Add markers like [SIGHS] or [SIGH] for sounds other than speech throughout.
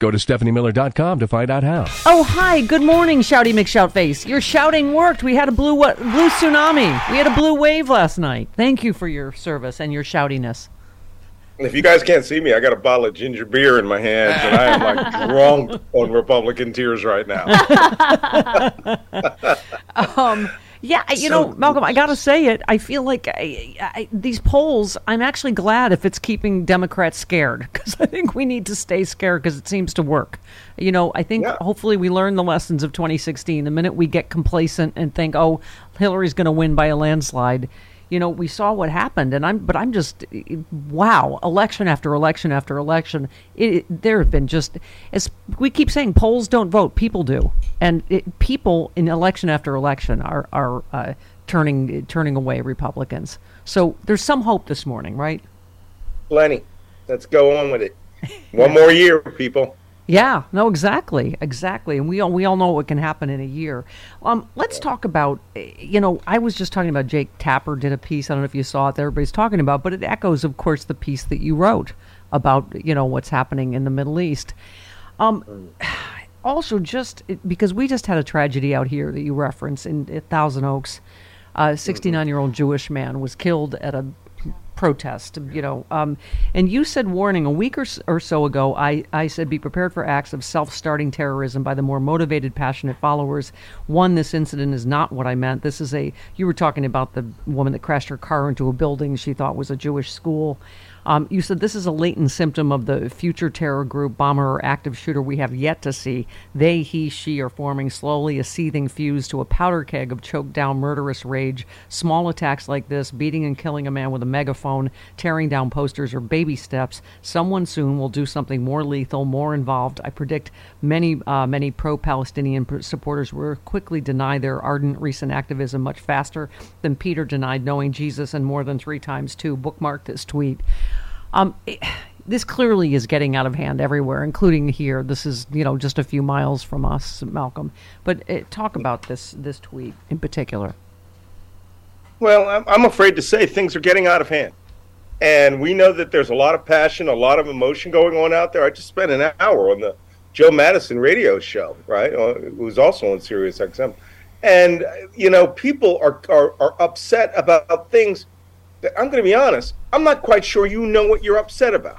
Go to stephaniemiller.com to find out how. Oh, hi. Good morning, Shouty McShoutface. Your shouting worked. We had a blue wa- blue tsunami. We had a blue wave last night. Thank you for your service and your shoutiness. If you guys can't see me, I got a bottle of ginger beer in my hands, and I am like [LAUGHS] drunk on Republican tears right now. [LAUGHS] [LAUGHS] um, yeah, you so, know, Malcolm, I got to say it. I feel like I, I, these polls, I'm actually glad if it's keeping Democrats scared [LAUGHS] because I think we need to stay scared because it seems to work. You know, I think yeah. hopefully we learn the lessons of 2016. The minute we get complacent and think, oh, Hillary's going to win by a landslide, you know, we saw what happened, and I'm, but I'm just, wow, election after election after election. It, it, there have been just, as we keep saying, polls don't vote, people do, and it, people in election after election are are uh, turning turning away Republicans. So there's some hope this morning, right? Plenty. Let's go on with it. One more year, people. Yeah, no, exactly, exactly, and we all we all know what can happen in a year. Um, let's talk about, eh, you know, I was just talking about Jake Tapper did a piece. I don't know if you saw it. That everybody's talking about, but it echoes, of course, the piece that you wrote about, you know, what's happening in the Middle East. Um, [SIGHS] also, just because we just had a tragedy out here that you reference in, in Thousand Oaks. A 69 year old Jewish man was killed at a protest, you know. Um, and you said warning a week or, or so ago. I, I said be prepared for acts of self-starting terrorism by the more motivated, passionate followers. One, this incident is not what I meant. This is a. You were talking about the woman that crashed her car into a building she thought was a Jewish school. Um, you said this is a latent symptom of the future terror group, bomber, or active shooter we have yet to see. They, he, she are forming slowly a seething fuse to a powder keg of choked down murderous rage. Small attacks like this, beating and killing a man with a megaphone, tearing down posters, or baby steps. Someone soon will do something more lethal, more involved. I predict many, uh, many pro-Palestinian supporters will quickly deny their ardent recent activism much faster than Peter denied knowing Jesus, and more than three times too. Bookmark this tweet. Um, it, this clearly is getting out of hand everywhere, including here. This is, you know, just a few miles from us, Malcolm. But uh, talk about this this tweet in particular. Well, I'm afraid to say things are getting out of hand, and we know that there's a lot of passion, a lot of emotion going on out there. I just spent an hour on the Joe Madison radio show, right? Uh, it was also on Sirius XM, and you know, people are are, are upset about things I'm going to be honest. I'm not quite sure you know what you're upset about.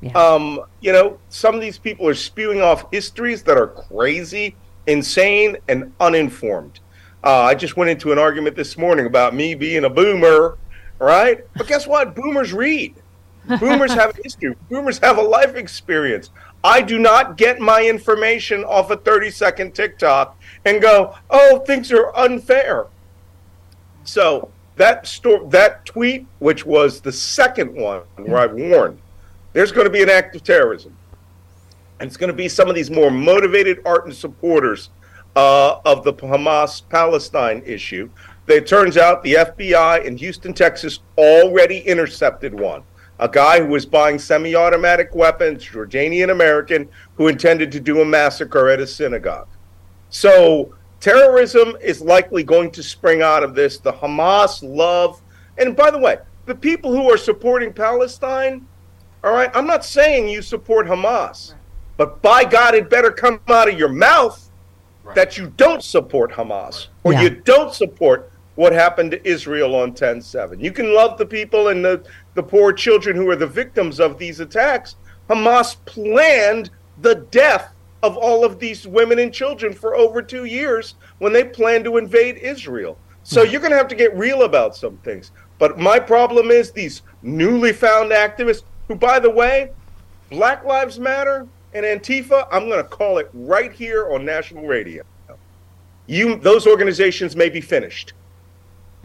Yeah. Um, you know, some of these people are spewing off histories that are crazy, insane, and uninformed. Uh, I just went into an argument this morning about me being a boomer, right? But guess what? Boomers read. Boomers have a history. Boomers have a life experience. I do not get my information off a 30 second TikTok and go, oh, things are unfair. So that sto- that tweet, which was the second one where I warned, there's going to be an act of terrorism, and it's going to be some of these more motivated ardent supporters uh, of the Hamas Palestine issue. It turns out the FBI in Houston, Texas, already intercepted one. a guy who was buying semi automatic weapons, Jordanian American, who intended to do a massacre at a synagogue. So terrorism is likely going to spring out of this. The Hamas love, and by the way, the people who are supporting Palestine, all right, I'm not saying you support Hamas, but by God, it better come out of your mouth right. that you don't support Hamas or yeah. you don't support what happened to Israel on 10 7. You can love the people and the, the poor children who are the victims of these attacks. Hamas planned the death of all of these women and children for over two years when they plan to invade Israel. So hmm. you're going to have to get real about some things. But my problem is these newly found activists, who, by the way, Black Lives Matter and Antifa, I'm going to call it right here on national radio. You, those organizations may be finished.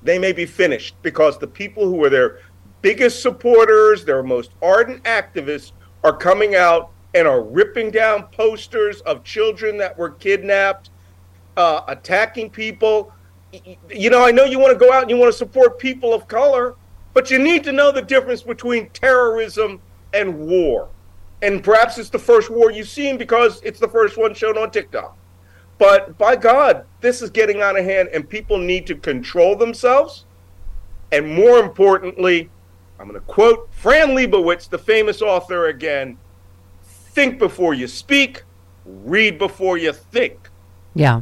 They may be finished because the people who are their biggest supporters, their most ardent activists, are coming out and are ripping down posters of children that were kidnapped, uh, attacking people. You know, I know you want to go out and you want to support people of color, but you need to know the difference between terrorism and war. And perhaps it's the first war you've seen because it's the first one shown on TikTok. But by God, this is getting out of hand, and people need to control themselves. And more importantly, I'm going to quote Fran Lebowitz, the famous author, again think before you speak, read before you think. Yeah.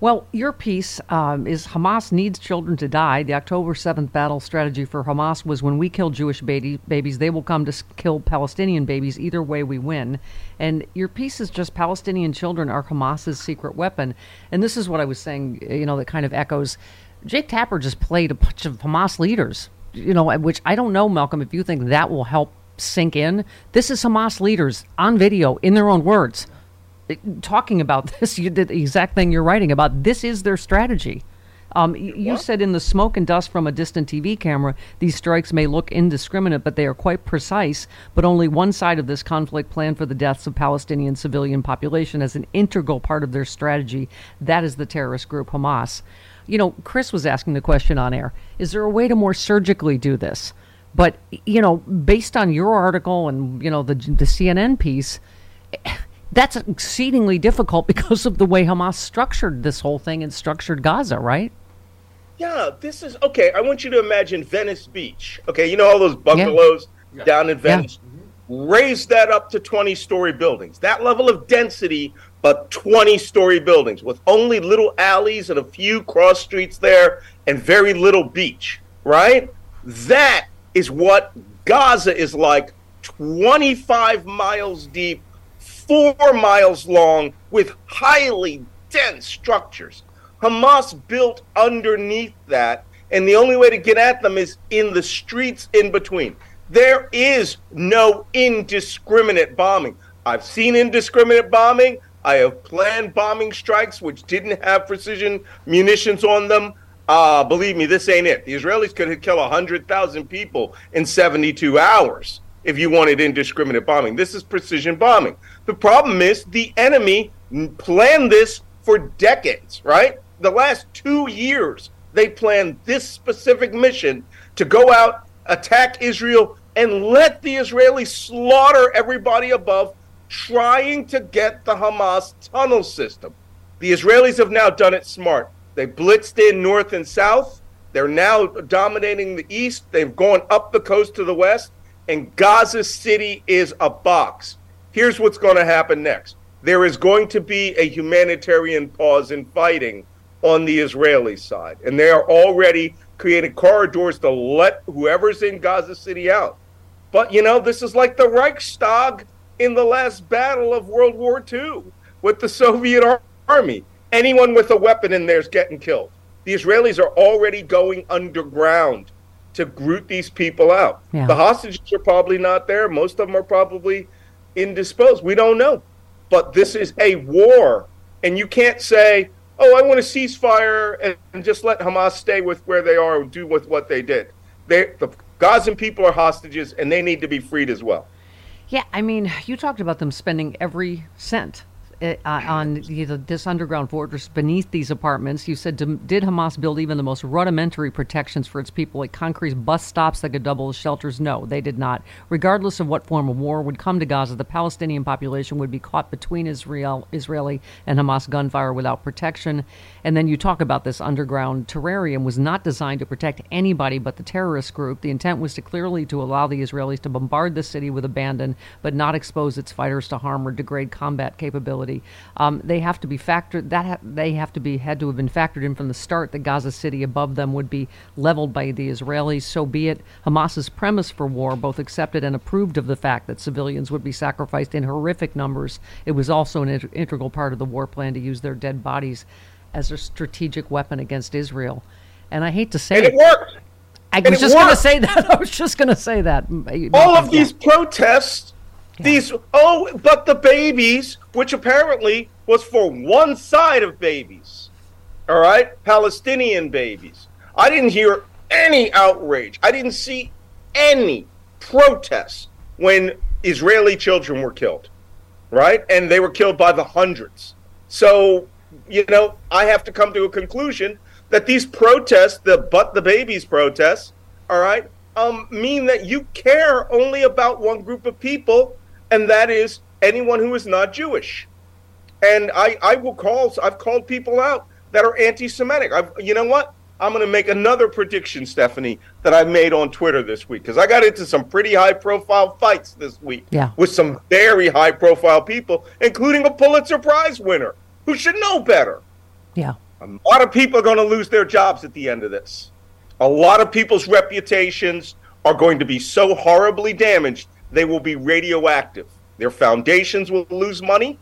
Well, your piece um, is Hamas needs children to die. The October 7th battle strategy for Hamas was when we kill Jewish baby, babies, they will come to kill Palestinian babies. Either way, we win. And your piece is just Palestinian children are Hamas's secret weapon. And this is what I was saying, you know, that kind of echoes. Jake Tapper just played a bunch of Hamas leaders, you know, which I don't know, Malcolm, if you think that will help sink in. This is Hamas leaders on video in their own words talking about [LAUGHS] this. You did the exact thing you're writing about. This is their strategy. Um, you said in the smoke and dust from a distant TV camera, these strikes may look indiscriminate, but they are quite precise. But only one side of this conflict planned for the deaths of Palestinian civilian population as an integral part of their strategy. That is the terrorist group Hamas. You know, Chris was asking the question on air: Is there a way to more surgically do this? But you know, based on your article and you know the the CNN piece that's exceedingly difficult because of the way Hamas structured this whole thing and structured Gaza, right? Yeah, this is okay. I want you to imagine Venice Beach. Okay, you know all those bungalows yeah. down in Venice? Yeah. Raise that up to 20 story buildings. That level of density, but 20 story buildings with only little alleys and a few cross streets there and very little beach, right? That is what Gaza is like 25 miles deep four miles long with highly dense structures. Hamas built underneath that and the only way to get at them is in the streets in between. There is no indiscriminate bombing. I've seen indiscriminate bombing. I have planned bombing strikes which didn't have precision munitions on them. Uh, believe me, this ain't it. The Israelis could kill 100,000 people in 72 hours if you wanted indiscriminate bombing. This is precision bombing. The problem is the enemy planned this for decades, right? The last two years, they planned this specific mission to go out, attack Israel, and let the Israelis slaughter everybody above, trying to get the Hamas tunnel system. The Israelis have now done it smart. They blitzed in north and south. They're now dominating the east. They've gone up the coast to the west, and Gaza City is a box. Here's what's going to happen next there is going to be a humanitarian pause in fighting on the Israeli side. And they are already creating corridors to let whoever's in Gaza City out. But, you know, this is like the Reichstag in the last battle of World War II with the Soviet army. Anyone with a weapon in there is getting killed. The Israelis are already going underground to root these people out. Yeah. The hostages are probably not there. Most of them are probably indisposed. We don't know. But this is a war. And you can't say, oh, I want a ceasefire and, and just let Hamas stay with where they are and do with what they did. They, the Gazan people are hostages and they need to be freed as well. Yeah, I mean, you talked about them spending every cent uh, on you know, this underground fortress beneath these apartments. You said, did Hamas build even the most rudimentary protections for its people, like concrete bus stops that could double as shelters? No, they did not. Regardless of what form of war would come to Gaza, the Palestinian population would be caught between Israel, Israeli and Hamas gunfire without protection. And then you talk about this underground terrarium was not designed to protect anybody but the terrorist group. The intent was to clearly to allow the Israelis to bombard the city with abandon, but not expose its fighters to harm or degrade combat capability um, they have to be factored. That ha- they have to be had to have been factored in from the start. That Gaza City above them would be leveled by the Israelis. So be it. Hamas's premise for war both accepted and approved of the fact that civilians would be sacrificed in horrific numbers. It was also an integral part of the war plan to use their dead bodies as a strategic weapon against Israel. And I hate to say and it, it worked. I and was just going to say [LAUGHS] that. I was just going to say that. All of these protests these oh, but the babies, which apparently was for one side of babies. All right, Palestinian babies. I didn't hear any outrage. I didn't see any protests when Israeli children were killed. Right? And they were killed by the hundreds. So, you know, I have to come to a conclusion that these protests, the but the babies protests, all right, um, mean that you care only about one group of people and that is anyone who is not Jewish. And I, I will call, I've called people out that are anti Semitic. You know what? I'm going to make another prediction, Stephanie, that I made on Twitter this week because I got into some pretty high profile fights this week yeah. with some very high profile people, including a Pulitzer Prize winner who should know better. Yeah. A lot of people are going to lose their jobs at the end of this. A lot of people's reputations are going to be so horribly damaged they will be radioactive. Their foundations will lose money.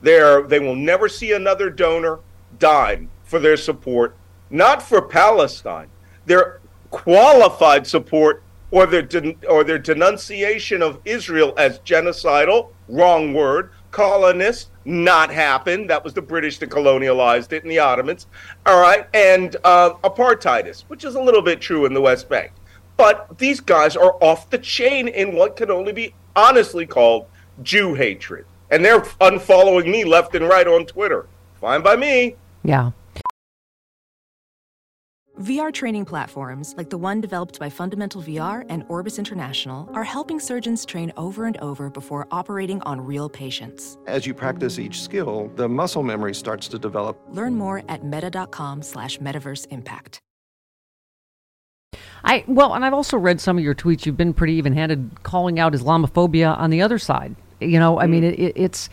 They will never see another donor dime for their support, not for Palestine. Their qualified support or their, den- or their denunciation of Israel as genocidal, wrong word, colonist, not happened. That was the British that colonialized it and the Ottomans. All right. And uh, apartheidist, which is a little bit true in the West Bank. But these guys are off the chain in what can only be honestly called Jew hatred. And they're unfollowing me left and right on Twitter. Fine by me. Yeah. VR training platforms, like the one developed by Fundamental VR and Orbis International, are helping surgeons train over and over before operating on real patients. As you practice each skill, the muscle memory starts to develop. Learn more at meta.com slash metaverse impact. I well, and I've also read some of your tweets. You've been pretty even-handed calling out Islamophobia on the other side. You know, I mean, mm. it, it's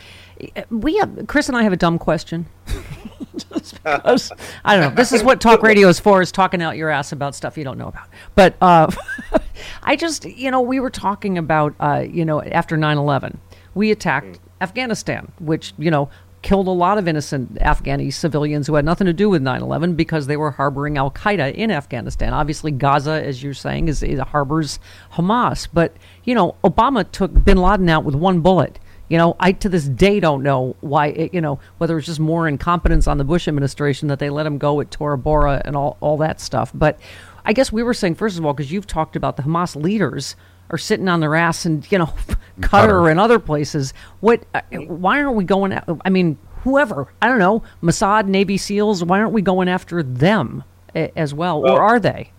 we have Chris and I have a dumb question. [LAUGHS] Just because I don't know. This is what talk radio is for: is talking out your ass about stuff you don't know about. But uh, [LAUGHS] I just, you know, we were talking about, uh, you know, after 9-11, we attacked mm. Afghanistan, which you know killed a lot of innocent Afghani civilians who had nothing to do with 9/11 because they were harboring Al Qaeda in Afghanistan. Obviously, Gaza, as you're saying, is, is harbors Hamas. But you know, Obama took Bin Laden out with one bullet. You know, I to this day don't know why. It, you know, whether it's just more incompetence on the Bush administration that they let him go at Tora Bora and all all that stuff. But I guess we were saying first of all because you've talked about the Hamas leaders are sitting on their ass and you know [LAUGHS] Qatar and other places. What? Uh, why aren't we going? At, I mean, whoever I don't know, Mossad, Navy SEALs. Why aren't we going after them as well, well or are they?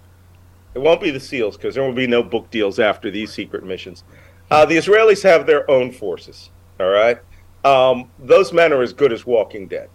It won't be the SEALs because there will be no book deals after these secret missions. Uh, the Israelis have their own forces. All right, um, those men are as good as Walking Dead.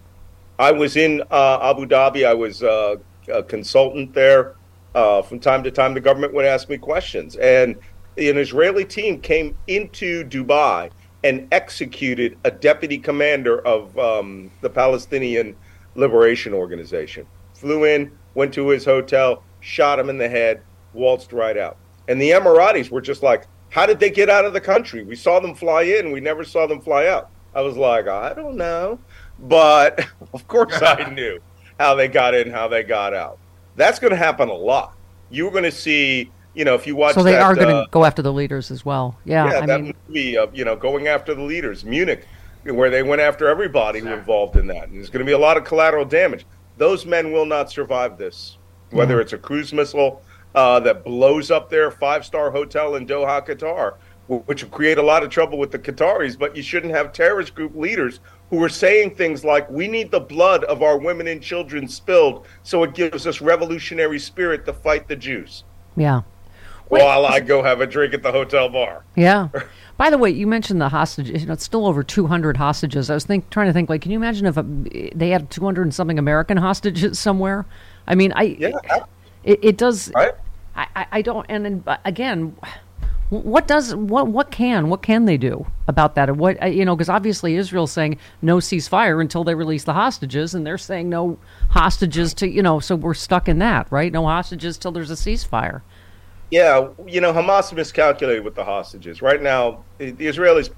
I was in uh, Abu Dhabi. I was uh, a consultant there. Uh, from time to time, the government would ask me questions, and an Israeli team came into Dubai and executed a deputy commander of um, the Palestinian Liberation Organization. Flew in, went to his hotel, shot him in the head, waltzed right out. And the Emiratis were just like, how did they get out of the country? We saw them fly in, we never saw them fly out. I was like, I don't know. But [LAUGHS] of course I [LAUGHS] knew how they got in, how they got out. That's going to happen a lot. You're going to see you know, if you watch, so they that, are going to uh, go after the leaders as well. Yeah, yeah, I that mean, movie of you know going after the leaders, Munich, where they went after everybody who involved in that, and there's going to be a lot of collateral damage. Those men will not survive this, whether Mm-hmm. it's a cruise missile uh, that blows up their five-star hotel in Doha, Qatar, which will create a lot of trouble with the Qataris. But you shouldn't have terrorist group leaders who are saying things like, "We need the blood of our women and children spilled, so it gives us revolutionary spirit to fight the Jews." yeah, while I go have a drink at the hotel bar. yeah. [LAUGHS] By the way, you mentioned the hostages. You know, it's still over 200 hostages. I was think, trying to think, like, can you imagine if a, they had 200 and something American hostages [LAUGHS] somewhere? I mean, I Yeah, it, it does. right. I, I, I don't. And then again, what does what what can what can they do about that? What uh, you know, because obviously Israel's saying no ceasefire until they release the hostages, and they're saying no hostages to you know. So we're stuck in that, right? No hostages till there's a ceasefire. Yeah, you know, Hamas miscalculated with the hostages. Right now, the Israelis,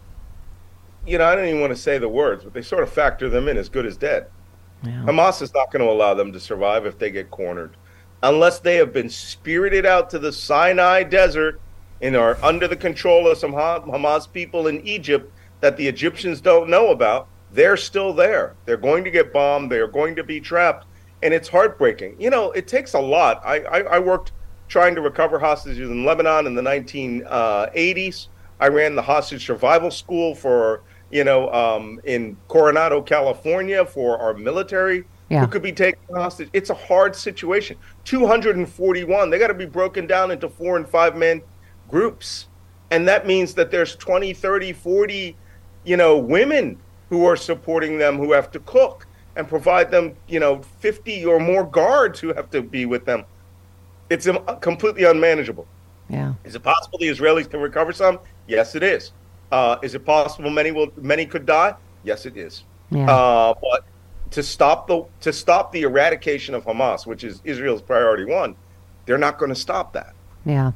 you know, I don't even want to say the words, but they sort of factor them in as good as dead. Yeah. Hamas is not going to allow them to survive if they get cornered, unless they have been spirited out to the Sinai desert and are under the control of some Hamas people in Egypt that the Egyptians don't know about. They're still there. They're going to get bombed. They are going to be trapped, and it's heartbreaking. You know, it takes a lot. I, I, I worked trying to recover hostages in Lebanon in the 1980s. I ran the hostage survival school for you know um, in Coronado, California, for our military Yeah. who could be taken hostage. It's a hard situation. 241. They got to be broken down into four and five man groups, and that means that there's 20, 30, 40, you know, women who are supporting them who have to cook and provide them, you know, 50 or more guards who have to be with them. It's completely unmanageable. Yeah. Is it possible the Israelis can recover some? Yes, it is. Uh, is it possible many will many could die? Yes, it is. Yeah. Uh, but to stop the to stop the eradication of Hamas, which is Israel's priority one, they're not going to stop that. Yeah.